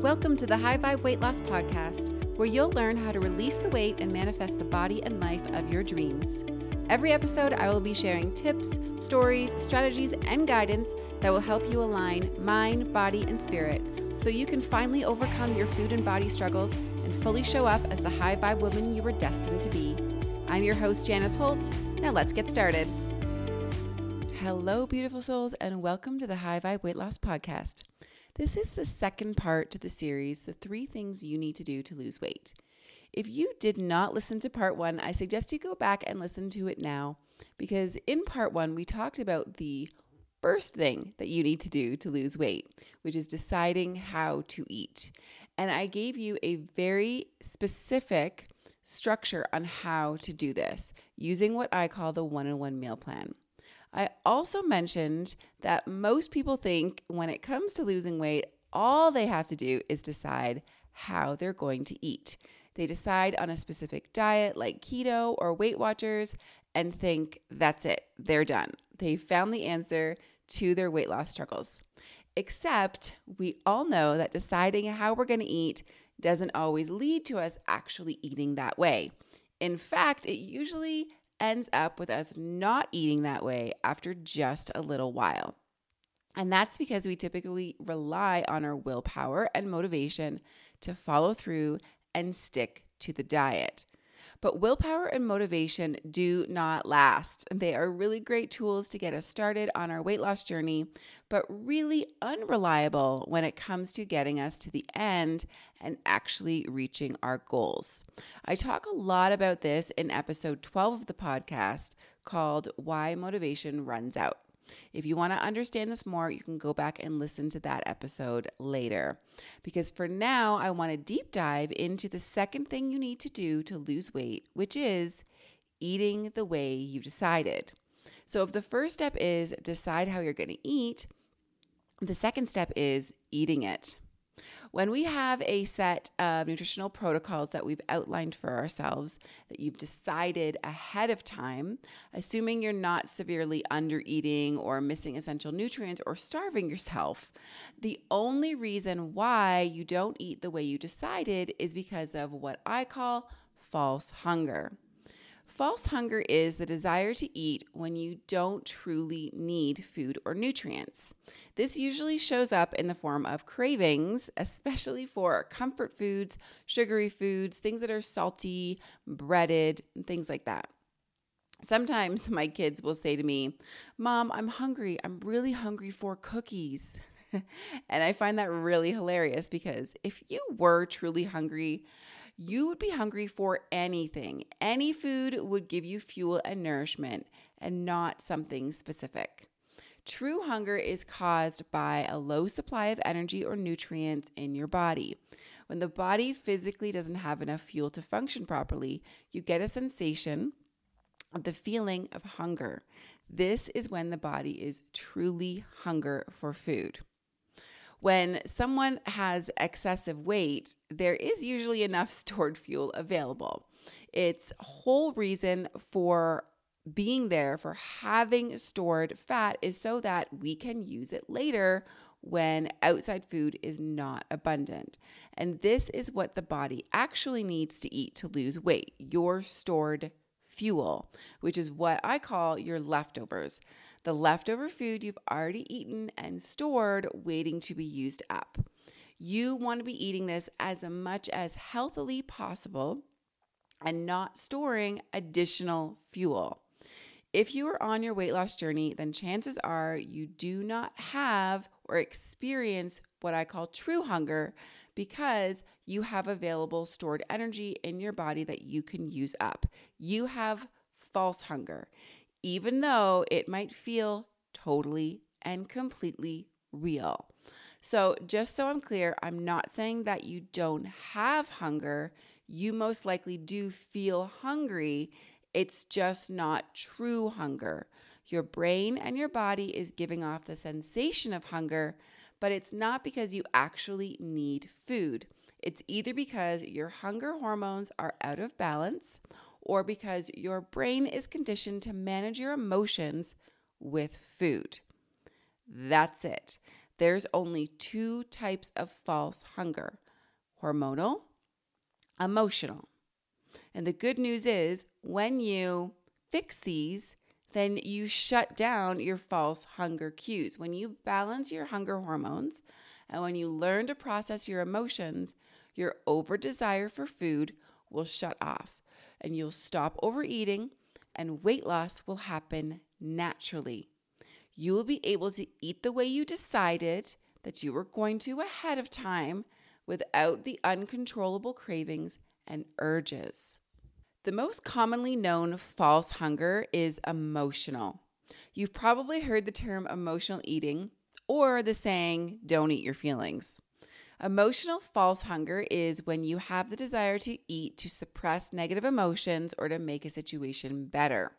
Welcome to the High Vibe Weight Loss Podcast, where you'll learn how to release the weight and manifest the body and life of your dreams. Every episode, I will be sharing tips, stories, strategies, and guidance that will help you align mind, body, and spirit so you can finally overcome your food and body struggles and fully show up as the high vibe woman you were destined to be. I'm your host, Janice Holt. Now let's get started. Hello, beautiful souls, and welcome to the High Vibe Weight Loss Podcast. This is the second part to the series, The Three Things You Need to Do to Lose Weight. If you did not listen to part one, I suggest you go back and listen to it now because in part one, we talked about the first thing that you need to do to lose weight, which is deciding how to eat. And I gave you a very specific structure on how to do this using what I call the one on one meal plan. I also mentioned that most people think when it comes to losing weight, all they have to do is decide how they're going to eat. They decide on a specific diet like keto or Weight Watchers and think that's it, they're done. They found the answer to their weight loss struggles. Except we all know that deciding how we're going to eat doesn't always lead to us actually eating that way. In fact, it usually ends up with us not eating that way after just a little while. And that's because we typically rely on our willpower and motivation to follow through and stick to the diet. But willpower and motivation do not last. They are really great tools to get us started on our weight loss journey, but really unreliable when it comes to getting us to the end and actually reaching our goals. I talk a lot about this in episode 12 of the podcast called Why Motivation Runs Out. If you want to understand this more, you can go back and listen to that episode later. Because for now, I want to deep dive into the second thing you need to do to lose weight, which is eating the way you decided. So, if the first step is decide how you're going to eat, the second step is eating it. When we have a set of nutritional protocols that we've outlined for ourselves, that you've decided ahead of time, assuming you're not severely under eating or missing essential nutrients or starving yourself, the only reason why you don't eat the way you decided is because of what I call false hunger. False hunger is the desire to eat when you don't truly need food or nutrients. This usually shows up in the form of cravings, especially for comfort foods, sugary foods, things that are salty, breaded, and things like that. Sometimes my kids will say to me, Mom, I'm hungry. I'm really hungry for cookies. and I find that really hilarious because if you were truly hungry, you would be hungry for anything. Any food would give you fuel and nourishment and not something specific. True hunger is caused by a low supply of energy or nutrients in your body. When the body physically doesn't have enough fuel to function properly, you get a sensation of the feeling of hunger. This is when the body is truly hunger for food. When someone has excessive weight, there is usually enough stored fuel available. Its whole reason for being there, for having stored fat, is so that we can use it later when outside food is not abundant. And this is what the body actually needs to eat to lose weight your stored fuel, which is what I call your leftovers. The leftover food you've already eaten and stored waiting to be used up. You want to be eating this as much as healthily possible and not storing additional fuel. If you are on your weight loss journey, then chances are you do not have or experience what I call true hunger because you have available stored energy in your body that you can use up. You have false hunger, even though it might feel totally and completely real. So, just so I'm clear, I'm not saying that you don't have hunger. You most likely do feel hungry. It's just not true hunger. Your brain and your body is giving off the sensation of hunger, but it's not because you actually need food. It's either because your hunger hormones are out of balance or because your brain is conditioned to manage your emotions with food. That's it. there's only two types of false hunger hormonal, emotional. And the good news is when you fix these, then you shut down your false hunger cues. When you balance your hunger hormones and when you learn to process your emotions, your over desire for food will shut off and you'll stop overeating and weight loss will happen naturally. You will be able to eat the way you decided that you were going to ahead of time without the uncontrollable cravings and urges. The most commonly known false hunger is emotional. You've probably heard the term emotional eating or the saying, don't eat your feelings. Emotional false hunger is when you have the desire to eat to suppress negative emotions or to make a situation better.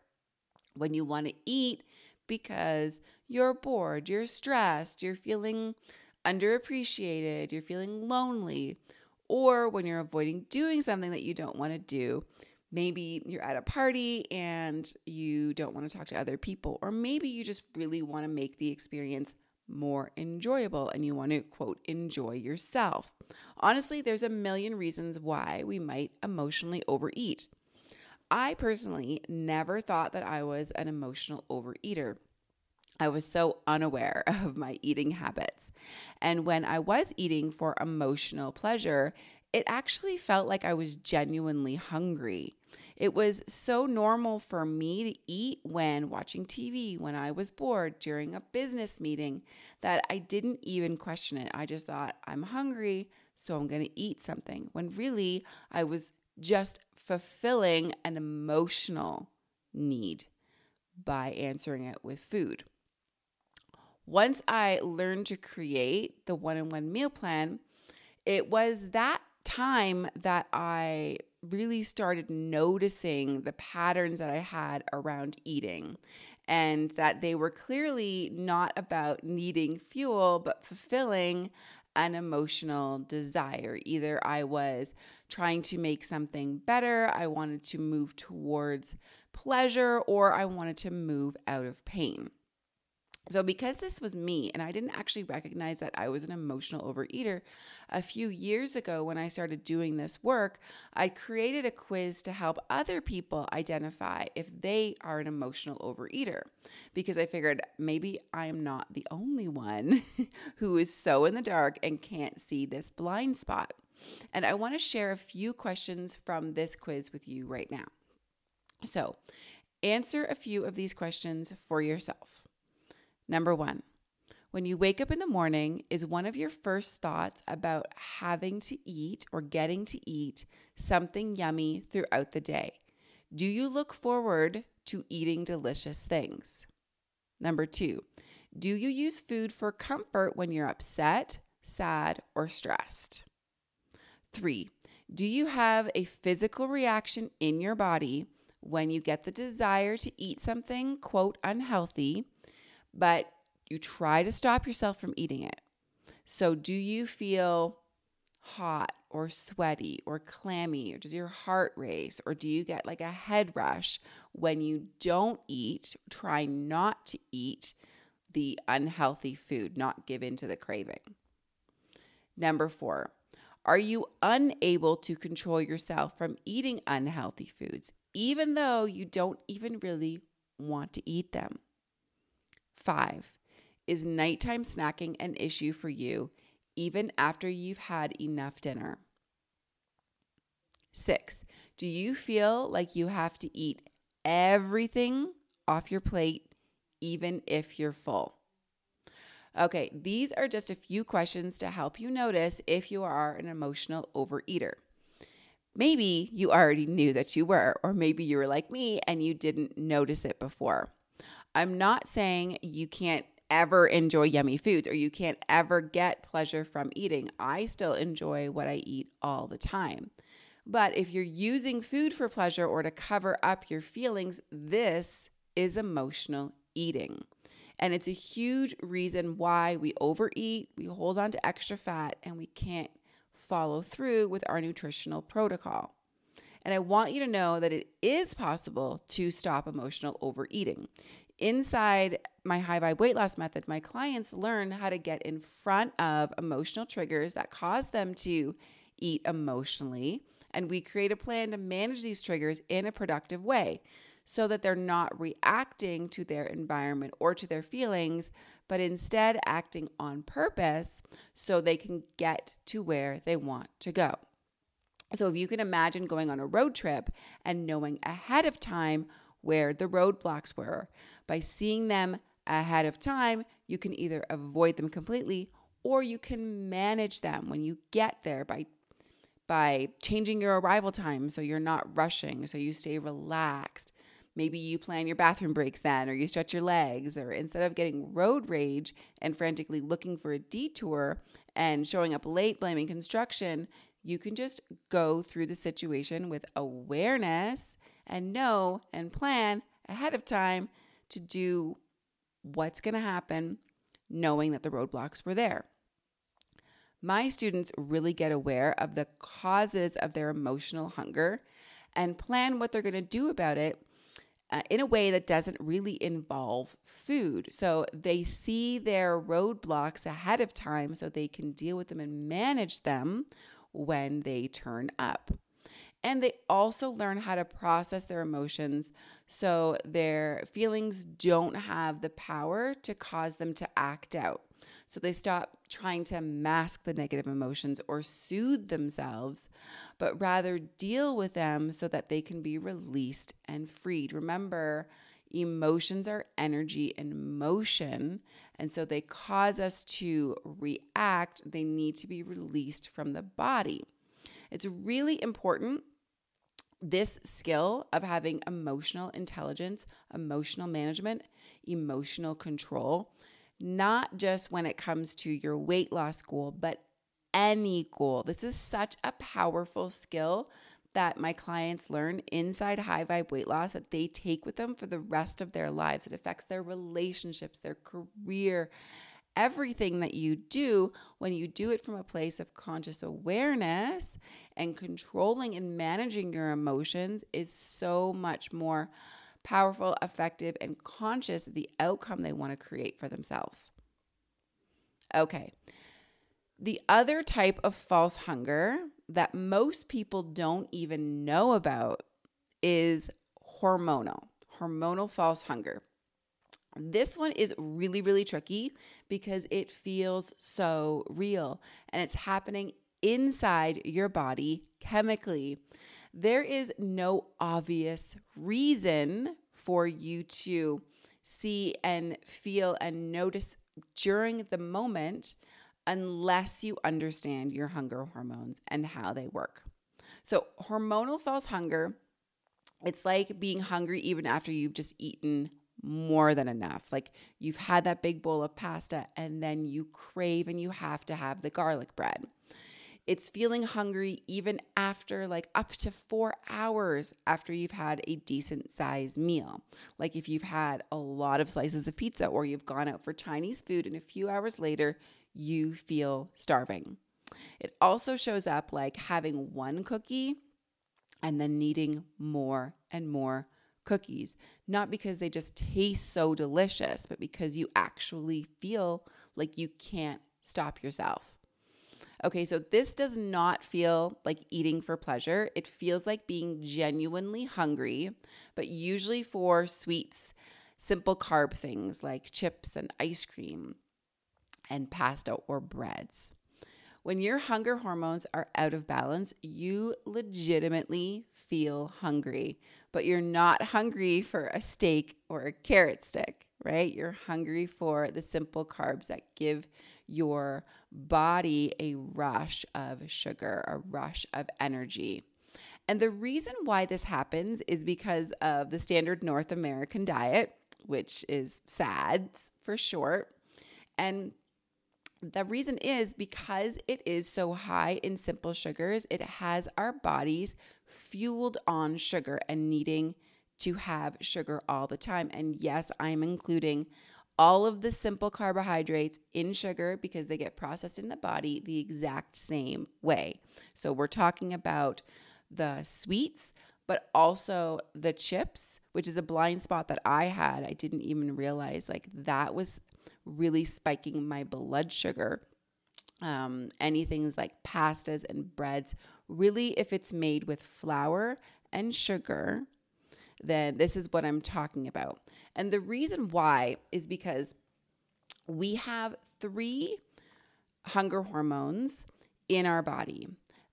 When you want to eat because you're bored, you're stressed, you're feeling underappreciated, you're feeling lonely, or when you're avoiding doing something that you don't want to do. Maybe you're at a party and you don't want to talk to other people, or maybe you just really want to make the experience more enjoyable and you want to, quote, enjoy yourself. Honestly, there's a million reasons why we might emotionally overeat. I personally never thought that I was an emotional overeater. I was so unaware of my eating habits. And when I was eating for emotional pleasure, it actually felt like I was genuinely hungry. It was so normal for me to eat when watching TV, when I was bored, during a business meeting, that I didn't even question it. I just thought, I'm hungry, so I'm going to eat something. When really, I was just fulfilling an emotional need by answering it with food. Once I learned to create the one on one meal plan, it was that time that I really started noticing the patterns that I had around eating and that they were clearly not about needing fuel, but fulfilling an emotional desire. Either I was trying to make something better, I wanted to move towards pleasure, or I wanted to move out of pain. So, because this was me, and I didn't actually recognize that I was an emotional overeater, a few years ago when I started doing this work, I created a quiz to help other people identify if they are an emotional overeater. Because I figured maybe I'm not the only one who is so in the dark and can't see this blind spot. And I want to share a few questions from this quiz with you right now. So, answer a few of these questions for yourself. Number one, when you wake up in the morning, is one of your first thoughts about having to eat or getting to eat something yummy throughout the day? Do you look forward to eating delicious things? Number two, do you use food for comfort when you're upset, sad, or stressed? Three, do you have a physical reaction in your body when you get the desire to eat something, quote, unhealthy? But you try to stop yourself from eating it. So, do you feel hot or sweaty or clammy, or does your heart race, or do you get like a head rush when you don't eat? Try not to eat the unhealthy food, not give in to the craving. Number four, are you unable to control yourself from eating unhealthy foods, even though you don't even really want to eat them? Five, is nighttime snacking an issue for you even after you've had enough dinner? Six, do you feel like you have to eat everything off your plate even if you're full? Okay, these are just a few questions to help you notice if you are an emotional overeater. Maybe you already knew that you were, or maybe you were like me and you didn't notice it before. I'm not saying you can't ever enjoy yummy foods or you can't ever get pleasure from eating. I still enjoy what I eat all the time. But if you're using food for pleasure or to cover up your feelings, this is emotional eating. And it's a huge reason why we overeat, we hold on to extra fat, and we can't follow through with our nutritional protocol. And I want you to know that it is possible to stop emotional overeating inside my high vibe weight loss method, my clients learn how to get in front of emotional triggers that cause them to eat emotionally. And we create a plan to manage these triggers in a productive way so that they're not reacting to their environment or to their feelings, but instead acting on purpose so they can get to where they want to go. So, if you can imagine going on a road trip and knowing ahead of time where the roadblocks were, by seeing them ahead of time, you can either avoid them completely or you can manage them when you get there by by changing your arrival time so you're not rushing, so you stay relaxed, Maybe you plan your bathroom breaks then, or you stretch your legs, or instead of getting road rage and frantically looking for a detour and showing up late blaming construction, you can just go through the situation with awareness and know and plan ahead of time to do what's going to happen, knowing that the roadblocks were there. My students really get aware of the causes of their emotional hunger and plan what they're going to do about it uh, in a way that doesn't really involve food. So they see their roadblocks ahead of time so they can deal with them and manage them when they turn up. And they also learn how to process their emotions so their feelings don't have the power to cause them to act out. So they stop trying to mask the negative emotions or soothe themselves, but rather deal with them so that they can be released and freed. Remember, emotions are energy in motion, and so they cause us to react. They need to be released from the body. It's really important this skill of having emotional intelligence, emotional management, emotional control not just when it comes to your weight loss goal, but any goal. This is such a powerful skill that my clients learn inside high vibe weight loss that they take with them for the rest of their lives. It affects their relationships, their career, everything that you do when you do it from a place of conscious awareness and controlling and managing your emotions is so much more powerful, effective, and conscious of the outcome they want to create for themselves. Okay. The other type of false hunger that most people don't even know about is hormonal, hormonal false hunger. This one is really, really tricky because it feels so real and it's happening inside your body chemically there is no obvious reason for you to see and feel and notice during the moment unless you understand your hunger hormones and how they work. So, hormonal false hunger, it's like being hungry even after you've just eaten more than enough. Like you've had that big bowl of pasta and then you crave and you have to have the garlic bread. It's feeling hungry even after like up to four hours after you've had a decent size meal. Like if you've had a lot of slices of pizza or you've gone out for Chinese food and a few hours later you feel starving. It also shows up like having one cookie and then needing more and more cookies, not because they just taste so delicious, but because you actually feel like you can't stop yourself. Okay, so this does not feel like eating for pleasure. It feels like being genuinely hungry, but usually for sweets, simple carb things like chips and ice cream and pasta or breads. When your hunger hormones are out of balance, you legitimately feel hungry, but you're not hungry for a steak or a carrot stick, right? You're hungry for the simple carbs that give your body a rush of sugar, a rush of energy. And the reason why this happens is because of the standard North American diet, which is SADS for short. And the reason is because it is so high in simple sugars, it has our bodies fueled on sugar and needing to have sugar all the time. And yes, I'm including all of the simple carbohydrates in sugar because they get processed in the body the exact same way. So we're talking about the sweets, but also the chips, which is a blind spot that I had. I didn't even realize like that was really spiking my blood sugar. Um, anything like pastas and breads, really, if it's made with flour and sugar, then this is what I'm talking about. And the reason why is because we have three hunger hormones in our body.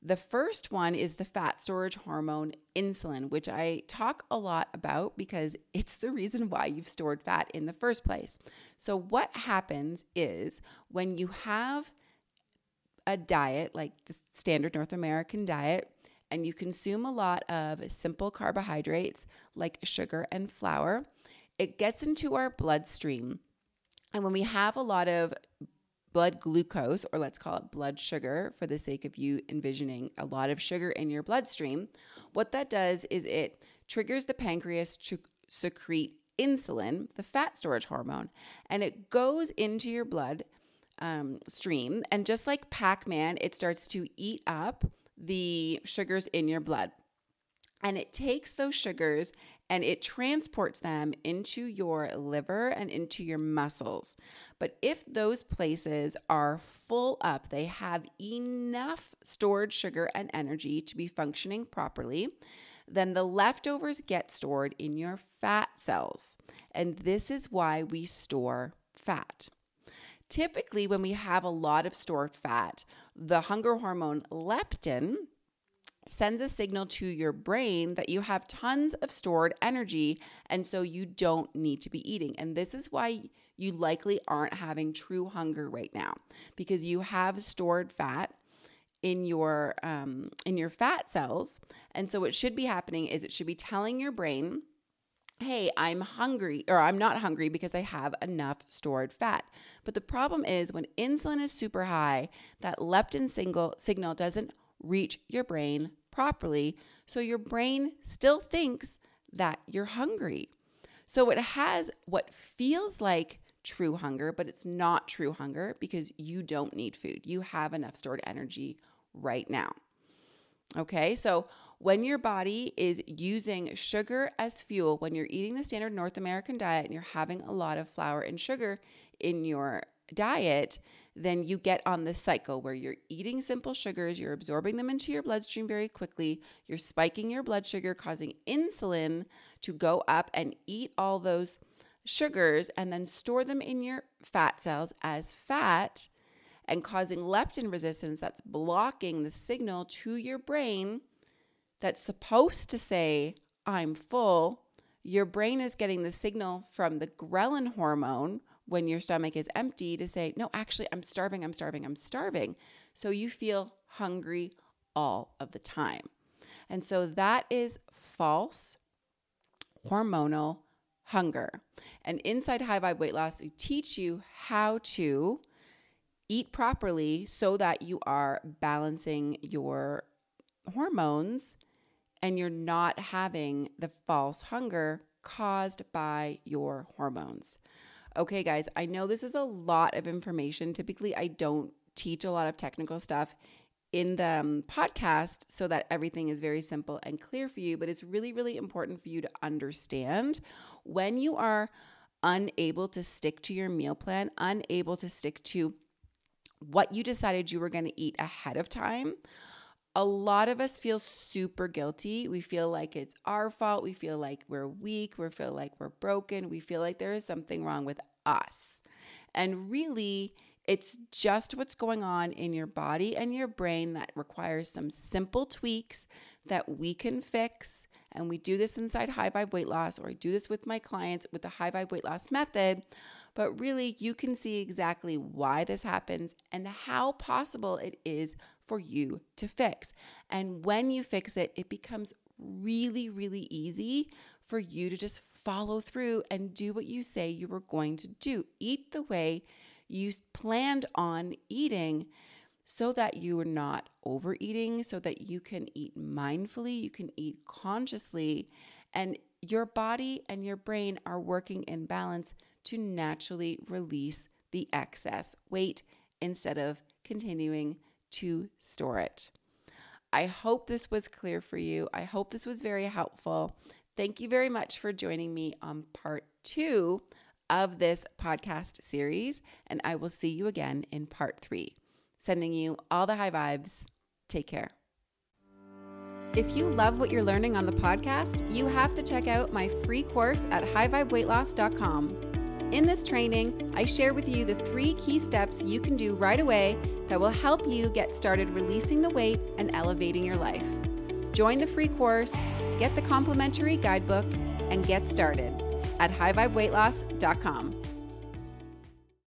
The first one is the fat storage hormone insulin, which I talk a lot about because it's the reason why you've stored fat in the first place. So, what happens is when you have a diet like the standard North American diet, and you consume a lot of simple carbohydrates like sugar and flour, it gets into our bloodstream. And when we have a lot of blood glucose, or let's call it blood sugar for the sake of you envisioning a lot of sugar in your bloodstream, what that does is it triggers the pancreas to secrete insulin, the fat storage hormone, and it goes into your blood um, stream. And just like Pac Man, it starts to eat up the sugars in your blood. And it takes those sugars and it transports them into your liver and into your muscles. But if those places are full up, they have enough stored sugar and energy to be functioning properly, then the leftovers get stored in your fat cells. And this is why we store fat. Typically, when we have a lot of stored fat, the hunger hormone leptin sends a signal to your brain that you have tons of stored energy and so you don't need to be eating. And this is why you likely aren't having true hunger right now because you have stored fat in your um, in your fat cells and so what should be happening is it should be telling your brain hey, I'm hungry, or I'm not hungry because I have enough stored fat. But the problem is when insulin is super high, that leptin single signal doesn't reach your brain properly. So your brain still thinks that you're hungry. So it has what feels like true hunger, but it's not true hunger because you don't need food. You have enough stored energy right now. Okay, so when your body is using sugar as fuel, when you're eating the standard North American diet and you're having a lot of flour and sugar in your diet, then you get on this cycle where you're eating simple sugars, you're absorbing them into your bloodstream very quickly, you're spiking your blood sugar, causing insulin to go up and eat all those sugars and then store them in your fat cells as fat and causing leptin resistance that's blocking the signal to your brain that's supposed to say, I'm full, your brain is getting the signal from the ghrelin hormone when your stomach is empty to say, No, actually, I'm starving, I'm starving, I'm starving. So you feel hungry all of the time. And so that is false hormonal hunger. And inside High Vibe Weight Loss, we teach you how to eat properly so that you are balancing your hormones and you're not having the false hunger caused by your hormones. Okay, guys, I know this is a lot of information. Typically, I don't teach a lot of technical stuff in the um, podcast so that everything is very simple and clear for you, but it's really, really important for you to understand when you are unable to stick to your meal plan, unable to stick to what you decided you were going to eat ahead of time a lot of us feel super guilty. We feel like it's our fault. We feel like we're weak. We feel like we're broken. We feel like there is something wrong with us. And really, it's just what's going on in your body and your brain that requires some simple tweaks that we can fix. And we do this inside High Vibe Weight Loss, or I do this with my clients with the High Vibe Weight Loss method. But really, you can see exactly why this happens and how possible it is for you to fix. And when you fix it, it becomes really, really easy for you to just follow through and do what you say you were going to do. Eat the way you planned on eating so that you are not overeating, so that you can eat mindfully, you can eat consciously, and your body and your brain are working in balance to naturally release the excess weight instead of continuing to store it. I hope this was clear for you. I hope this was very helpful. Thank you very much for joining me on part two of this podcast series, and I will see you again in part three. Sending you all the high vibes. Take care. If you love what you're learning on the podcast, you have to check out my free course at highvibeweightloss.com. In this training, I share with you the three key steps you can do right away that will help you get started releasing the weight and elevating your life. Join the free course, get the complimentary guidebook, and get started at highvibeweightloss.com.